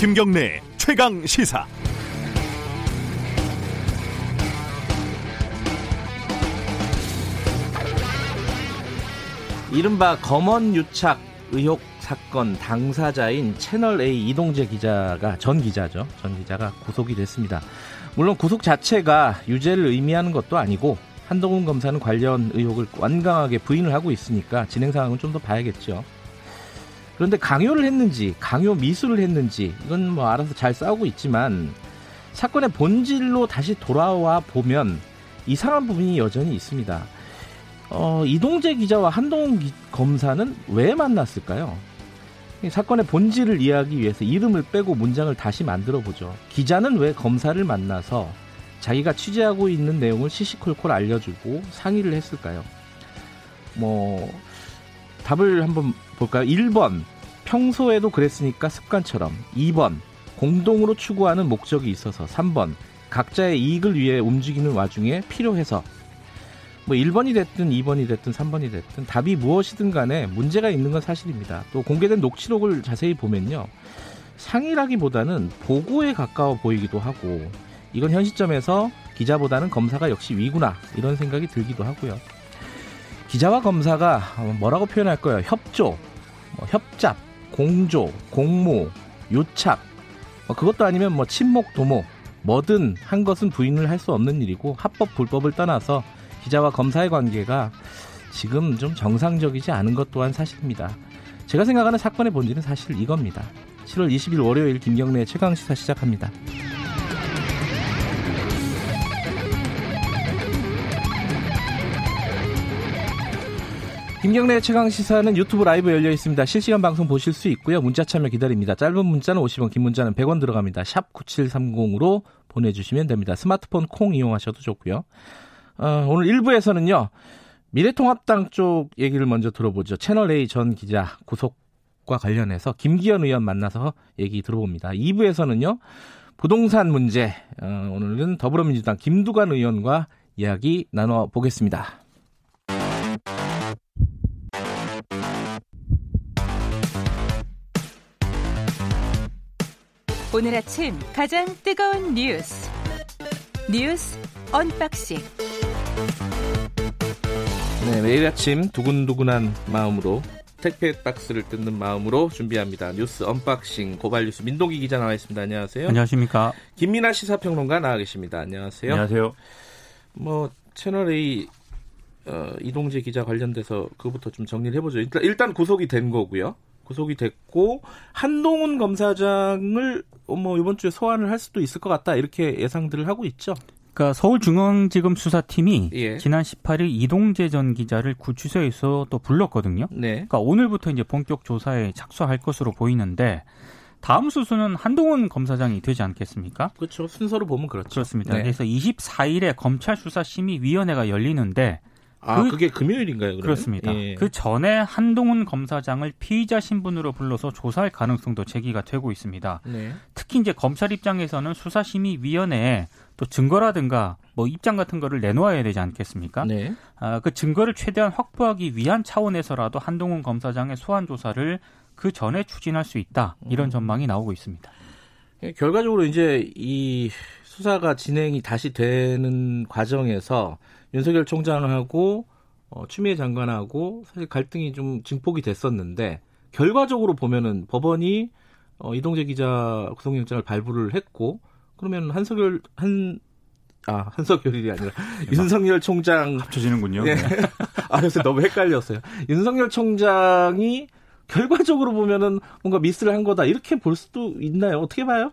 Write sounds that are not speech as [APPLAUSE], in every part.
김경래 최강 시사. 이른바 검언 유착 의혹 사건 당사자인 채널 A 이동재 기자가 전 기자죠. 전 기자가 구속이 됐습니다. 물론 구속 자체가 유죄를 의미하는 것도 아니고 한동훈 검사는 관련 의혹을 완강하게 부인을 하고 있으니까 진행 상황은 좀 더 봐야겠죠. 그런데 강요를 했는지, 강요 미수를 했는지, 이건 뭐 알아서 잘 싸우고 있지만 사건의 본질로 다시 돌아와 보면 이상한 부분이 여전히 있습니다. 어, 이동재 기자와 한동훈 기, 검사는 왜 만났을까요? 사건의 본질을 이해하기 위해서 이름을 빼고 문장을 다시 만들어 보죠. 기자는 왜 검사를 만나서 자기가 취재하고 있는 내용을 시시콜콜 알려주고 상의를 했을까요? 뭐 답을 한번 볼까요? 1번 평소에도 그랬으니까 습관처럼 2번 공동으로 추구하는 목적이 있어서 3번 각자의 이익을 위해 움직이는 와중에 필요해서 뭐 1번이 됐든 2번이 됐든 3번이 됐든 답이 무엇이든 간에 문제가 있는 건 사실입니다. 또 공개된 녹취록을 자세히 보면요. 상의라기보다는 보고에 가까워 보이기도 하고 이건 현 시점에서 기자보다는 검사가 역시 위구나 이런 생각이 들기도 하고요. 기자와 검사가 뭐라고 표현할까요? 협조, 뭐 협잡, 공조, 공모, 요착 뭐 그것도 아니면 뭐 친목, 도모 뭐든 한 것은 부인을 할 수 없는 일이고 합법 불법을 떠나서 기자와 검사의 관계가 지금 좀 정상적이지 않은 것 또한 사실입니다. 제가 생각하는 사건의 본질은 사실 이겁니다. 7월 20일 월요일 김경래 최강 시사 시작합니다. 김경래 최강 시사는 유튜브 라이브 열려 있습니다. 실시간 방송 보실 수 있고요. 문자 참여 기다립니다. 짧은 문자는 50원, 긴 문자는 100원 들어갑니다. 샵 9730으로 보내주시면 됩니다. 스마트폰 콩 이용하셔도 좋고요. 어, 오늘 1부에서는요. 미래통합당 쪽 얘기를 먼저 들어보죠. 채널A 전 기자 구속과 관련해서 김기현 의원 만나서 얘기 들어봅니다. 2부에서는요. 부동산 문제 어, 오늘은 더불어민주당 김두관 의원과 이야기 나눠보겠습니다. 오늘 아침 가장 뜨거운 뉴스 뉴스 unboxing 네, 매일 아침 두근두근한 마음으로 택배 박스를 뜯는 마음으로 준비합니다. 뉴스 unboxing 고발 뉴스 민동기 기자 나와 있습니다. 안녕하세요. 안녕하십니까. 김민아 시사평론가 나와 계십니다. 안녕하세요. 안녕하세요. 뭐 채널 A 어, 이동재 기자 관련돼서 그부터 좀 정리를 해보죠. 일단, 일단 구속이 된 거고요. 구속이 됐고 한동훈 검사장을 뭐 이번 주에 소환을 할 수도 있을 것 같다 이렇게 예상들을 하고 있죠. 그러니까 서울중앙지검 수사팀이 예. 지난 18일 이동재 전 기자를 구치소에서 또 불렀거든요. 네. 그러니까 오늘부터 이제 본격 조사에 착수할 것으로 보이는데 다음 수순은 한동훈 검사장이 되지 않겠습니까? 그렇죠. 순서로 보면 그렇죠. 그렇습니다. 네. 그래서 24일에 검찰 수사심의위원회가 열리는데 아, 그- 그, 게 금요일인가요? 그러면? 그렇습니다. 예. 그 전에 한동훈 검사장을 피의자 신분으로 불러서 조사할 가능성도 제기가 되고 있습니다. 네. 특히 이제 검찰 입장에서는 수사심의위원회에 또 증거라든가 뭐 입장 같은 거를 내놓아야 되지 않겠습니까? 네. 아, 그 증거를 최대한 확보하기 위한 차원에서라도 한동훈 검사장의 소환 조사를 그 전에 추진할 수 있다 이런 음. 전망이 나오고 있습니다. 예, 결과적으로 이제 이 수사가 진행이 다시 되는 과정에서 윤석열 총장하고 어, 추미애 장관하고 사실 갈등이 좀 증폭이 됐었는데 결과적으로 보면은 법원이 어, 이동재 기자 구속영장을 발부를 했고 그러면 한석열 한 아, 한석열이 아니라 [LAUGHS] 윤석열 총장 합쳐지는군요. 네. [LAUGHS] 아, 요새 너무 헷갈렸어요. 윤석열 총장이 결과적으로 보면은 뭔가 미스를 한 거다 이렇게 볼 수도 있나요? 어떻게 봐요?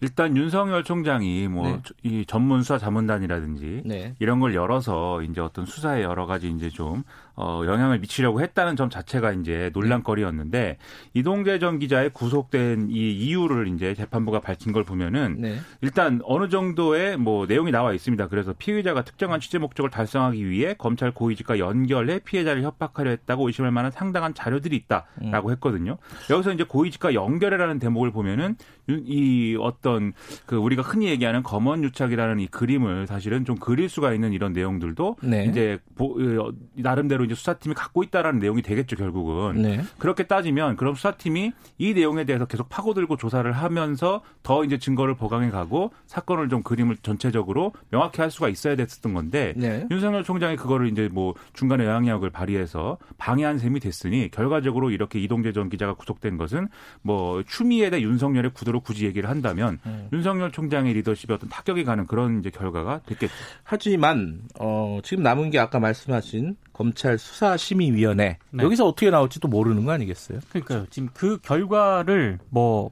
일단 윤석열 총장이 뭐이 네. 전문 수사 자문단이라든지 네. 이런 걸 열어서 이제 어떤 수사에 여러 가지 이제 좀 어, 영향을 미치려고 했다는 점 자체가 이제 논란거리였는데 이동재 전 기자의 구속된 이 이유를 이제 재판부가 밝힌 걸 보면은 네. 일단 어느 정도의 뭐 내용이 나와 있습니다. 그래서 피의자가 특정한 취재 목적을 달성하기 위해 검찰 고위직과 연결해 피해자를 협박하려 했다고 의심할 만한 상당한 자료들이 음. 있다라고 했거든요. 여기서 이제 고위직과 연결해라는 대목을 보면은 이 어떤 어떤 그 우리가 흔히 얘기하는 검언 유착이라는 이 그림을 사실은 좀 그릴 수가 있는 이런 내용들도 네. 이제 보, 어, 나름대로 이제 수사팀이 갖고 있다라는 내용이 되겠죠 결국은 네. 그렇게 따지면 그럼 수사팀이 이 내용에 대해서 계속 파고들고 조사를 하면서 더 이제 증거를 보강해 가고 사건을 좀 그림을 전체적으로 명확히 할 수가 있어야 됐었던 건데 네. 윤석열 총장이 그거를 이제 뭐 중간에 영향력을 발휘해서 방해한 셈이 됐으니 결과적으로 이렇게 이동재 전 기자가 구속된 것은 뭐 추미애 대 윤석열의 구도로 굳이 얘기를 한다면 음. 윤석열 총장의 리더십에 어떤 타격이 가는 그런 이제 결과가 됐겠죠. 하지만 어, 지금 남은 게 아까 말씀하신 검찰 수사심의위원회 네. 여기서 어떻게 나올지도 모르는 거 아니겠어요? 그러니까요. 지금 그 결과를 뭐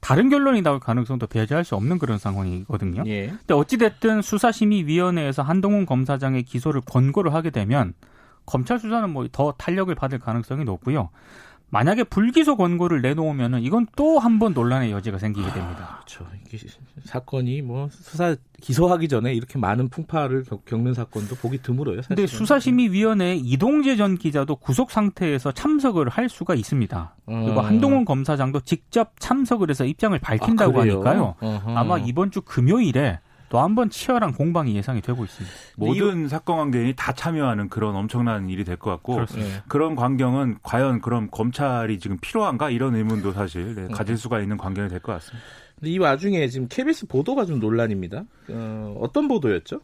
다른 결론이 나올 가능성도 배제할 수 없는 그런 상황이거든요. 예. 근데 어찌 됐든 수사심의위원회에서 한동훈 검사장의 기소를 권고를 하게 되면 검찰 수사는 뭐 더 탄력을 받을 가능성이 높고요. 만약에 불기소 권고를 내놓으면은 이건 또 한 번 논란의 여지가 생기게 됩니다. 그렇죠. 이게 사건이 뭐 수사 기소하기 전에 이렇게 많은 풍파를 겪- 겪는 사건도 보기 드물어요. 사실은. 근데 수사심의위원회 이동재 전 기자도 구속 상태에서 참석을 할 수가 있습니다. 그리고 음. 한동훈 검사장도 직접 참석을 해서 입장을 밝힌다고 아? 하니까요. 어허. 아마 이번 주 금요일에 또 한 번 치열한 공방이 예상이 되고 있습니다. 모든 사건 관계인이 다 참여하는 그런 엄청난 일이 될 것 같고 그렇습니다. 예. 그런 광경은 과연 그럼 검찰이 지금 필요한가 이런 의문도 사실 음. 네, 가질 수가 있는 광경이 될 것 같습니다. 근데 이 와중에 지금 KBS 보도가 좀 논란입니다. 어, 어떤 보도였죠?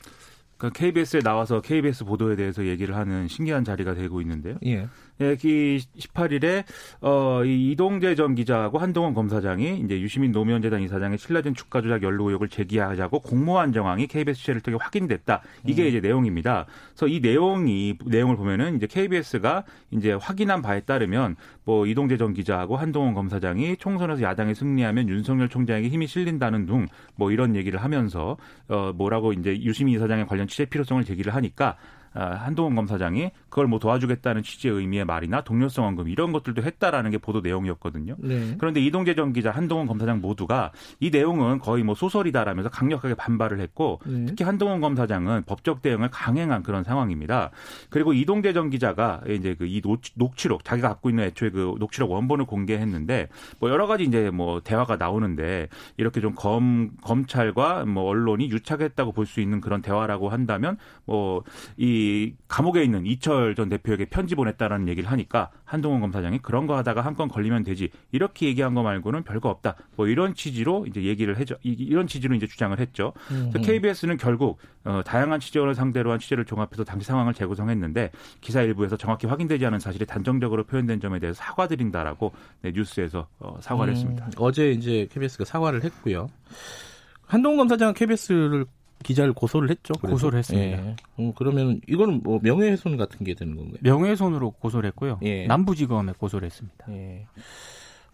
그러니까 KBS에 나와서 KBS 보도에 대해서 얘기를 하는 신기한 자리가 되고 있는데요. 예. 예, 이 18일에 어, 이 이동재 전 기자하고 한동훈 검사장이 이제 유시민 노무현재단 이사장의 신라젠 주가 조작 연루 의혹을 제기하자고 공모한 정황이 KBS 취재를 통해 확인됐다. 이게 이제 내용입니다. 그래서 이 내용이 내용을 보면은 이제 KBS가 이제 확인한 바에 따르면 뭐 이동재 전 기자하고 한동훈 검사장이 총선에서 야당이 승리하면 윤석열 총장에게 힘이 실린다는 둥 뭐 이런 얘기를 하면서 어 뭐라고 이제 유시민 이사장에 관련 취재 필요성을 제기를 하니까 아, 한동훈 검사장이 그걸 뭐 도와주겠다는 취지의 의미의 말이나 동료성 언급 이런 것들도 했다라는 게 보도 내용이었거든요. 네. 그런데 이동재 전 기자, 한동훈 검사장 모두가 이 내용은 거의 뭐 소설이다라면서 강력하게 반발을 했고 네. 특히 한동훈 검사장은 법적 대응을 강행한 그런 상황입니다. 그리고 이동재 전 기자가 이제 그 이 녹취록 자기가 갖고 있는 애초에 그 녹취록 원본을 공개했는데 뭐 여러 가지 이제 뭐 대화가 나오는데 이렇게 좀 검 검찰과 뭐 언론이 유착했다고 볼 수 있는 그런 대화라고 한다면 뭐 이 감옥에 있는 이철 전 대표에게 편지 보냈다라는 얘기를 하니까 한동훈 검사장이 그런 거 하다가 한 건 걸리면 되지 이렇게 얘기한 거 말고는 별거 없다 뭐 이런 취지로 이제 얘기를 해줘 이- 이런 취지로 이제 주장을 했죠. 그래서 KBS는 결국 어, 다양한 취재원을 상대로 한 취재를 종합해서 당시 상황을 재구성했는데 기사 일부에서 정확히 확인되지 않은 사실이 단정적으로 표현된 점에 대해서 사과드린다라고 네, 뉴스에서 어, 사과를 했습니다. 음, 어제 이제 KBS가 사과를 했고요. 한동훈 검사장은 KBS를 기자를 고소를 했죠. 그래서. 고소를 했습니다. 예. 음, 그러면 이거는 뭐 명예훼손 같은 게 되는 건가요? 명예훼손으로 고소를 했고요. 예. 남부지검에 고소를 했습니다. 예.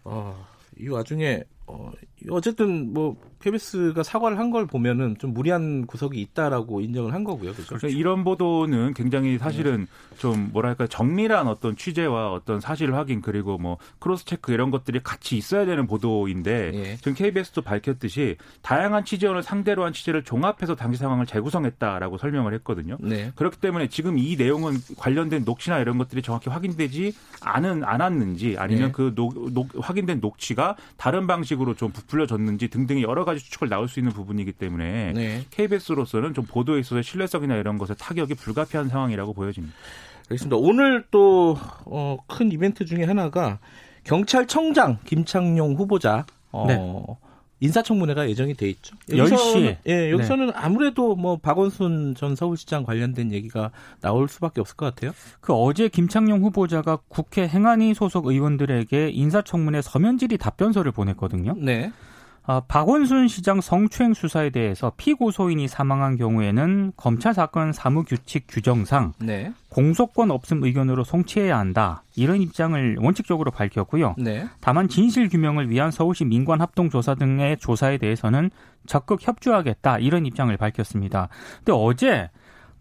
어, 이 와중에 어, 어쨌든 뭐 KBS가 사과를 한 걸 보면은 좀 무리한 구석이 있다라고 인정을 한 거고요. 그죠? 그래서 이런 보도는 굉장히 사실은 좀 뭐랄까 정밀한 어떤 취재와 어떤 사실 확인 그리고 뭐 cross check 이런 것들이 같이 있어야 되는 보도인데 예. 지금 KBS도 밝혔듯이 다양한 취재원을 상대로 한 취재를 종합해서 당시 상황을 재구성했다라고 설명을 했거든요. 네. 그렇기 때문에 지금 이 내용은 관련된 녹취나 이런 것들이 정확히 확인되지 않은 않았는지 아니면 네. 그 녹, 녹- 확인된 녹취가 다른 방식 으로 좀 부풀려졌는지 등등의 여러 가지 추측을 나올 수 있는 부분이기 때문에 네. KBS로서는 좀 보도에 있어서 신뢰성이나 이런 것에 타격이 불가피한 상황이라고 보여집니다. 알겠습니다. 오늘 또 어, 큰 이벤트 중에 하나가 경찰청장 김창룡 후보자 어, 네. 인사청문회가 예정이 돼 있죠. 10시에. 예, 여기서는 아무래도 뭐 박원순 전 서울시장 관련된 얘기가 나올 수밖에 없을 것 같아요. 그 어제 김창룡 후보자가 국회 행안위 소속 의원들에게 인사청문회 서면 질의 답변서를 보냈거든요. 네. 아, 박원순 시장 성추행 수사에 대해서 피고소인이 사망한 경우에는 검찰 사건 사무규칙 규정상 네. 공소권 없음 의견으로 송치해야 한다. 이런 입장을 원칙적으로 밝혔고요. 네. 다만 진실 규명을 위한 서울시 민관 합동 조사 등의 조사에 대해서는 적극 협조하겠다. 이런 입장을 밝혔습니다. 근데 어제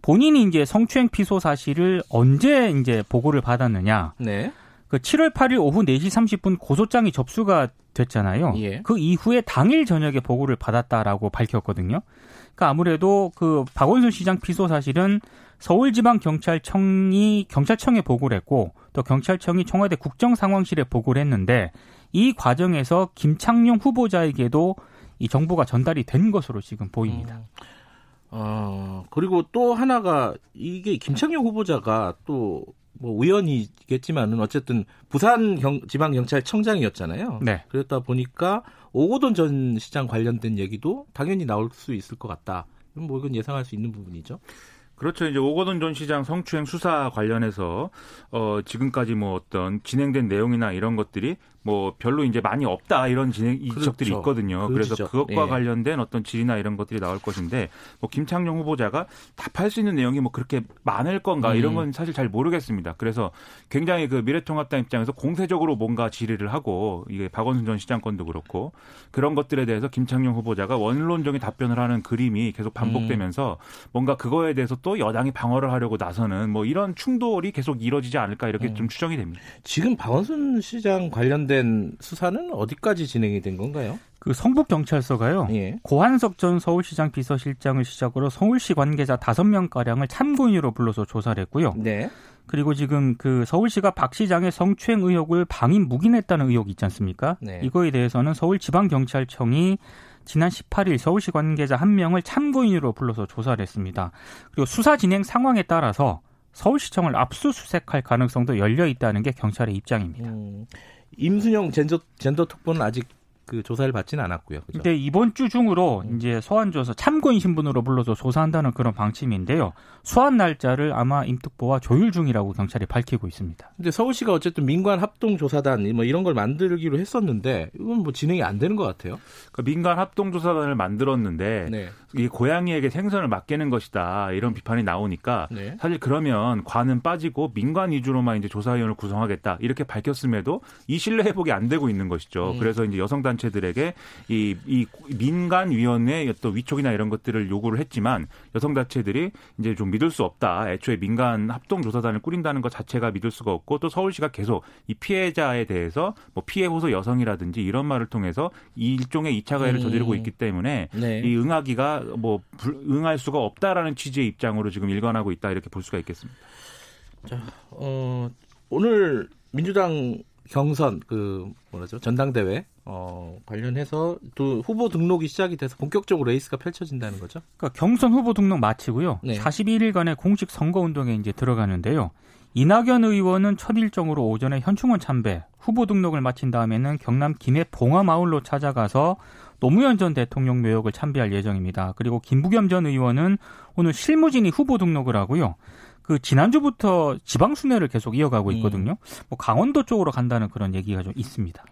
본인이 이제 성추행 피소 사실을 언제 이제 보고를 받았느냐? 네. 그 7월 8일 오후 4시 30분 고소장이 접수가 됐잖아요. 예. 그 이후에 당일 저녁에 보고를 받았다라고 밝혔거든요. 그러니까 아무래도 그 박원순 시장 피소 사실은 서울지방경찰청이 경찰청에 보고를 했고 또 경찰청이 청와대 국정상황실에 보고를 했는데 이 과정에서 김창룡 후보자에게도 이 정보가 전달이 된 것으로 지금 보입니다. 음. 어, 그리고 또 하나가 이게 김창룡 후보자가 또 뭐 우연이겠지만은 어쨌든 부산 경, 지방경찰청장이었잖아요. 네. 그랬다 보니까 오고돈 전 시장 관련된 얘기도 당연히 나올 수 있을 것 같다. 뭐 이건 예상할 수 있는 부분이죠. 그렇죠. 이제 오거돈 전 시장 성추행 수사 관련해서 어 지금까지 뭐 어떤 진행된 내용이나 이런 것들이 뭐 별로 이제 많이 없다 이런 진행 이적들이 그렇죠. 있거든요. 그 그래서 지적. 그것과 예. 관련된 어떤 질이나 이런 것들이 나올 것인데 뭐 김창룡 후보자가 답할 수 있는 내용이 뭐 그렇게 많을 건가 이런 음. 건 사실 잘 모르겠습니다. 그래서 굉장히 그 미래통합당 입장에서 공세적으로 뭔가 질의를 하고 이게 박원순 전 시장 건도 그렇고 그런 것들에 대해서 김창룡 후보자가 원론적인 답변을 하는 그림이 계속 반복되면서 뭔가 그거에 대해서 또 여당이 방어를 하려고 나서는 뭐 이런 충돌이 계속 이뤄지지 않을까 이렇게 음. 좀 추정이 됩니다. 지금 박원순 시장 관련된 수사는 어디까지 진행이 된 건가요? 그 성북 경찰서가요. 예. 고한석 전 서울시장 비서실장을 시작으로 서울시 관계자 5명 가량을 참고인으로 불러서 조사를 했고요. 네. 그리고 지금 그 서울시가 박 시장의 성추행 의혹을 방임 묵인했다는 의혹이 있지 않습니까? 네. 이거에 대해서는 서울지방경찰청이 지난 18일 서울시 관계자 한 명을 참고인으로 불러서 조사를 했습니다. 그리고 수사 진행 상황에 따라서 서울시청을 압수수색할 가능성도 열려 있다는 게 경찰의 입장입니다. 음, 임순영 젠더, 젠더 특보는 아직 그 조사를 받지는 않았고요. 그죠? 근데 이번 주 중으로 음. 이제 소환줘서 참고인 신분으로 불러서 조사한다는 그런 방침인데요. 소환 날짜를 아마 임특보와 조율 중이라고 경찰이 밝히고 있습니다. 근데 서울시가 어쨌든 민관 합동 조사단 뭐 이런 걸 만들기로 했었는데 이건 뭐 진행이 안 되는 것 같아요. 그 민간 합동 조사단을 만들었는데 네. 이 고양이에게 생선을 맡기는 것이다 이런 비판이 나오니까 네. 사실 그러면 관은 빠지고 민관 위주로만 이제 조사위원을 구성하겠다 이렇게 밝혔음에도 이 신뢰 회복이 안 되고 있는 것이죠. 음. 그래서 이제 여성 단 체들에게 이, 이 민간 위원회 어떤 위촉이나 이런 것들을 요구를 했지만 여성 단체들이 이제 좀 믿을 수 없다. 애초에 민간 합동 조사단을 꾸린다는 것 자체가 믿을 수가 없고 또 서울시가 계속 이 피해자에 대해서 뭐 피해 호소 여성이라든지 이런 말을 통해서 이 일종의 2차 가해를 음. 저지르고 있기 때문에 네. 이 응하기가 뭐 불- 응할 수가 없다라는 취지의 입장으로 지금 일관하고 있다 이렇게 볼 수가 있겠습니다. 어, 오늘 민주당 경선 그 뭐라죠 전당대회 어, 관련해서 또 후보 등록이 시작이 돼서 본격적으로 레이스가 펼쳐진다는 거죠. 그러니까 경선 후보 등록 마치고요. 네. 41일간의 공식 선거 운동에 이제 들어가는데요. 이낙연 의원은 첫 일정으로 오전에 현충원 참배, 후보 등록을 마친 다음에는 경남 김해 봉화마을로 찾아가서 노무현 전 대통령 묘역을 참배할 예정입니다. 그리고 김부겸 전 의원은 오늘 실무진이 후보 등록을 하고요. 그 지난주부터 지방 순회를 계속 이어가고 있거든요. 뭐 강원도 쪽으로 간다는 그런 얘기가 좀 있습니다.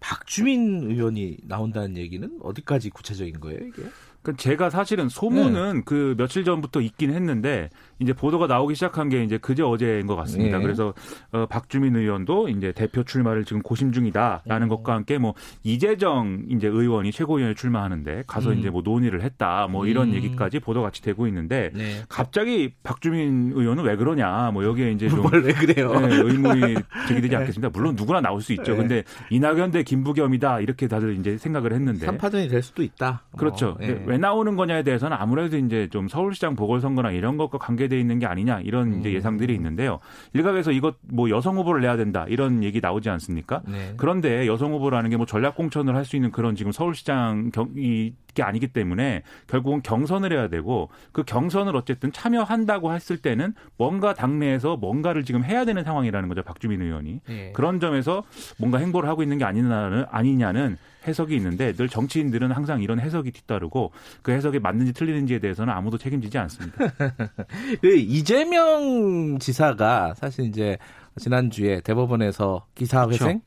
박주민 의원이 나온다는 얘기는 어디까지 구체적인 거예요 이게? 그 제가 사실은 소문은 그 며칠 전부터 있긴 했는데 이제 보도가 나오기 시작한 게 이제 그제 어제인 것 같습니다. 네. 그래서 어, 박주민 의원도 이제 대표 출마를 지금 고심 중이다라는 것과 함께 뭐 이재정 이제 의원이 최고위원에 출마하는데 가서 음. 이제 뭐 논의를 했다 뭐 이런 음. 얘기까지 보도가 같이 되고 있는데 네. 갑자기 박주민 의원은 왜 그러냐 뭐 여기에 이제 좀 [LAUGHS] 뭘왜 그래요? 네, 의문이 [LAUGHS] 제기되지 않겠습니다. 물론 누구나 나올 수 있죠. 네. 근데 이낙연 대 김부겸이다 이렇게 다들 이제 생각을 했는데 삼파전이 될 수도 있다. 그렇죠. 어, 예. 왜 나오는 거냐에 대해서는 아무래도 이제 좀 서울시장 보궐선거나 이런 것과 관계 돼 있는 게 아니냐 이런 이제 음. 예상들이 있는데요. 일각에서 이것 뭐 여성 후보를 내야 된다 이런 얘기 나오지 않습니까? 네. 그런데 여성 후보라는 게 뭐 전략 공천을 할 수 있는 그런 지금 서울시장 경, 이 게 아니기 때문에 결국은 경선을 해야 되고 그 경선을 어쨌든 참여한다고 했을 때는 뭔가 당내에서 뭔가를 지금 해야 되는 상황이라는 거죠. 박주민 의원이. 예. 그런 점에서 뭔가 행보를 하고 있는 게 아니냐는, 아니냐는 해석이 있는데 늘 정치인들은 항상 이런 해석이 뒤따르고 그 해석이 맞는지 틀리는지에 대해서는 아무도 책임지지 않습니다. [LAUGHS] 그 이재명 지사가 사실 이제 지난주에 대법원에서 기사회생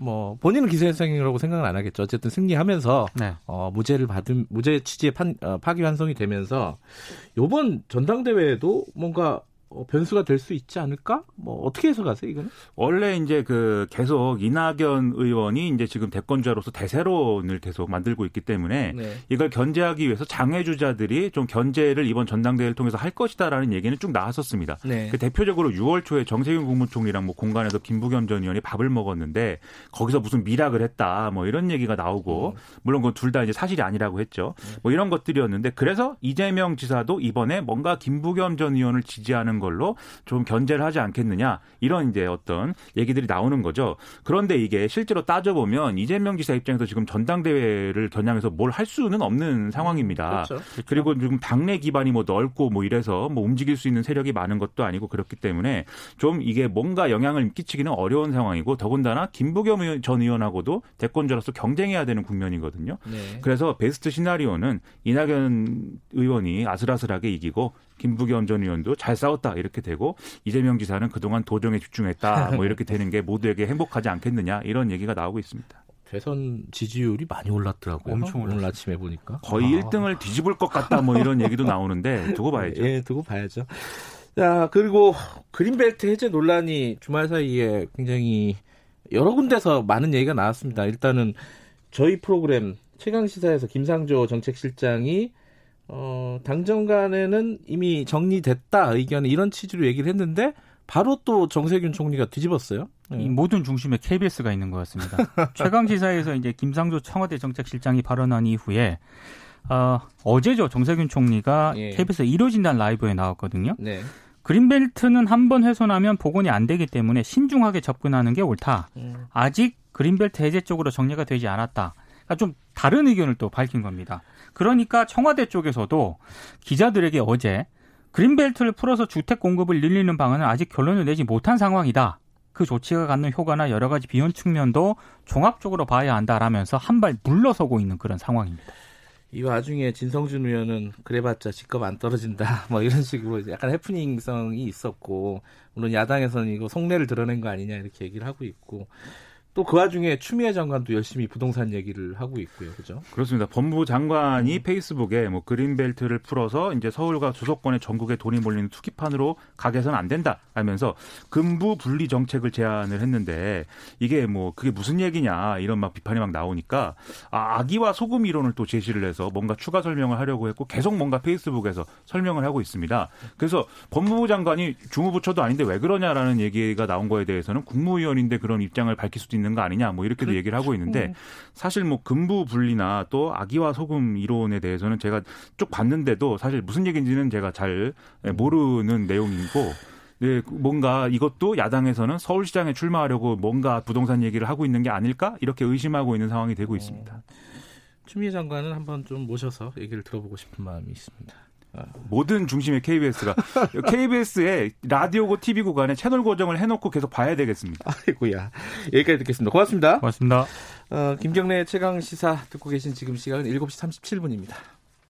뭐 본인은 기사회생이라고 생각은 안 하겠죠. 어쨌든 승리하면서 네. 어, 무죄를 받은 무죄 취지의 판, 어, 파기환송이 되면서 요번 전당대회에도 뭔가 어, 변수가 될 수 있지 않을까? 뭐 어떻게 해석하세요 이거는? 원래 이제 그 계속 이낙연 의원이 이제 지금 대권자로서 대세론을 계속 만들고 있기 때문에 네. 이걸 견제하기 위해서 장외주자들이 좀 견제를 이번 전당대회를 통해서 할 것이다라는 얘기는 쭉 나왔었습니다. 네. 그 대표적으로 6월 초에 정세균 국무총리랑 뭐 공간에서 김부겸 전 의원이 밥을 먹었는데 거기서 무슨 미락을 했다 뭐 이런 얘기가 나오고 물론 그 둘 다 이제 사실이 아니라고 했죠. 뭐 이런 것들이었는데 그래서 이재명 지사도 이번에 뭔가 김부겸 전 의원을 지지하는 하는 걸로 좀 견제를 하지 않겠느냐 이런 이제 어떤 얘기들이 나오는 거죠. 그런데 이게 실제로 따져보면 이재명 지사 입장에서 지금 전당대회를 겨냥해서 뭘 할 수는 없는 상황입니다. 그렇죠. 그리고 지금 당내 기반이 뭐 넓고 뭐 이래서 뭐 움직일 수 있는 세력이 많은 것도 아니고 그렇기 때문에 좀 이게 뭔가 영향을 끼치기는 어려운 상황이고 더군다나 김부겸 전 의원하고도 대권자로서 경쟁해야 되는 국면이거든요. 네. 그래서 베스트 시나리오는 이낙연 의원이 아슬아슬하게 이기고 김부겸 전 의원도 잘 싸웠다 이렇게 되고 이재명 지사는 그동안 도정에 집중했다 뭐 이렇게 되는 게 모두에게 행복하지 않겠느냐 이런 얘기가 나오고 있습니다. 대선 지지율이 많이 올랐더라고요. 엄청 오늘 올랐어요. 아침에 보니까. 거의 아. 1등을 뒤집을 것 같다 뭐 이런 얘기도 나오는데 두고 봐야죠. 예, 두고 봐야죠. 자, 그리고 그린벨트 해제 논란이 주말 사이에 굉장히 여러 군데서 많은 얘기가 나왔습니다. 일단은 저희 프로그램 최강 시사에서 김상조 정책실장이 어, 당정간에는 이미 정리됐다 의견 이런 취지로 얘기를 했는데 바로 또 정세균 총리가 뒤집었어요. 예. 이 모든 중심에 KBS가 있는 것 같습니다. [LAUGHS] 최강 시사에서 이제 김상조 청와대 정책실장이 발언한 이후에 어, 어제죠 정세균 총리가 예. KBS 이루어진다는 라이브에 나왔거든요. 네. 그린벨트는 한 번 훼손하면 복원이 안 되기 때문에 신중하게 접근하는 게 옳다. 음. 아직 그린벨트 해제 쪽으로 정리가 되지 않았다. 그러니까 좀 다른 의견을 또 밝힌 겁니다. 그러니까 청와대 쪽에서도 기자들에게 어제 그린벨트를 풀어서 주택 공급을 늘리는 방안은 아직 결론을 내지 못한 상황이다. 그 조치가 갖는 효과나 여러 가지 비용 측면도 종합적으로 봐야 한다라면서 한 발 물러서고 있는 그런 상황입니다. 이 와중에 진성준 의원은 그래봤자 직급 안 떨어진다 [LAUGHS] 뭐 이런 식으로 약간 해프닝성이 있었고 물론 야당에서는 이거 속내를 드러낸 거 아니냐 이렇게 얘기를 하고 있고 또 그 와중에 추미애 장관도 열심히 부동산 얘기를 하고 있고요, 그죠? 그렇습니다. 법무부 장관이 페이스북에 뭐 그린벨트를 풀어서 이제 서울과 수도권의 전국에 돈이 몰리는 투기판으로 가게선 안 된다 하면서 금부 분리 정책을 제안을 했는데 이게 뭐 그게 무슨 얘기냐 이런 막 비판이 막 나오니까 아, 악의와 소금 이론을 또 제시를 해서 뭔가 추가 설명을 하려고 했고 계속 뭔가 페이스북에서 설명을 하고 있습니다. 그래서 법무부 장관이 중후부처도 아닌데 왜 그러냐라는 얘기가 나온 거에 대해서는 국무위원인데 그런 입장을 밝힐 수도 있는 거 아니냐 뭐 이렇게도 얘기를 하고 있는데 사실 뭐 금부 분리나 또 악의와 소금 이론에 대해서는 제가 쭉 봤는데도 사실 무슨 얘기인지는 제가 잘 모르는 내용이고 네, 뭔가 이것도 야당에서는 서울시장에 출마하려고 뭔가 부동산 얘기를 하고 있는 게 아닐까? 이렇게 의심하고 있는 상황이 되고 있습니다. 추미애 장관은 한번 좀 모셔서 얘기를 들어보고 싶은 마음이 있습니다. 모든 중심의 KBS가 [LAUGHS] KBS의 라디오고 TV 구간에 채널 고정을 해놓고 계속 봐야 되겠습니다. 아이고야. 여기까지 듣겠습니다. 고맙습니다. 고맙습니다. 어, 김경래 최강 시사 듣고 계신 지금 시각은 7시 37분입니다.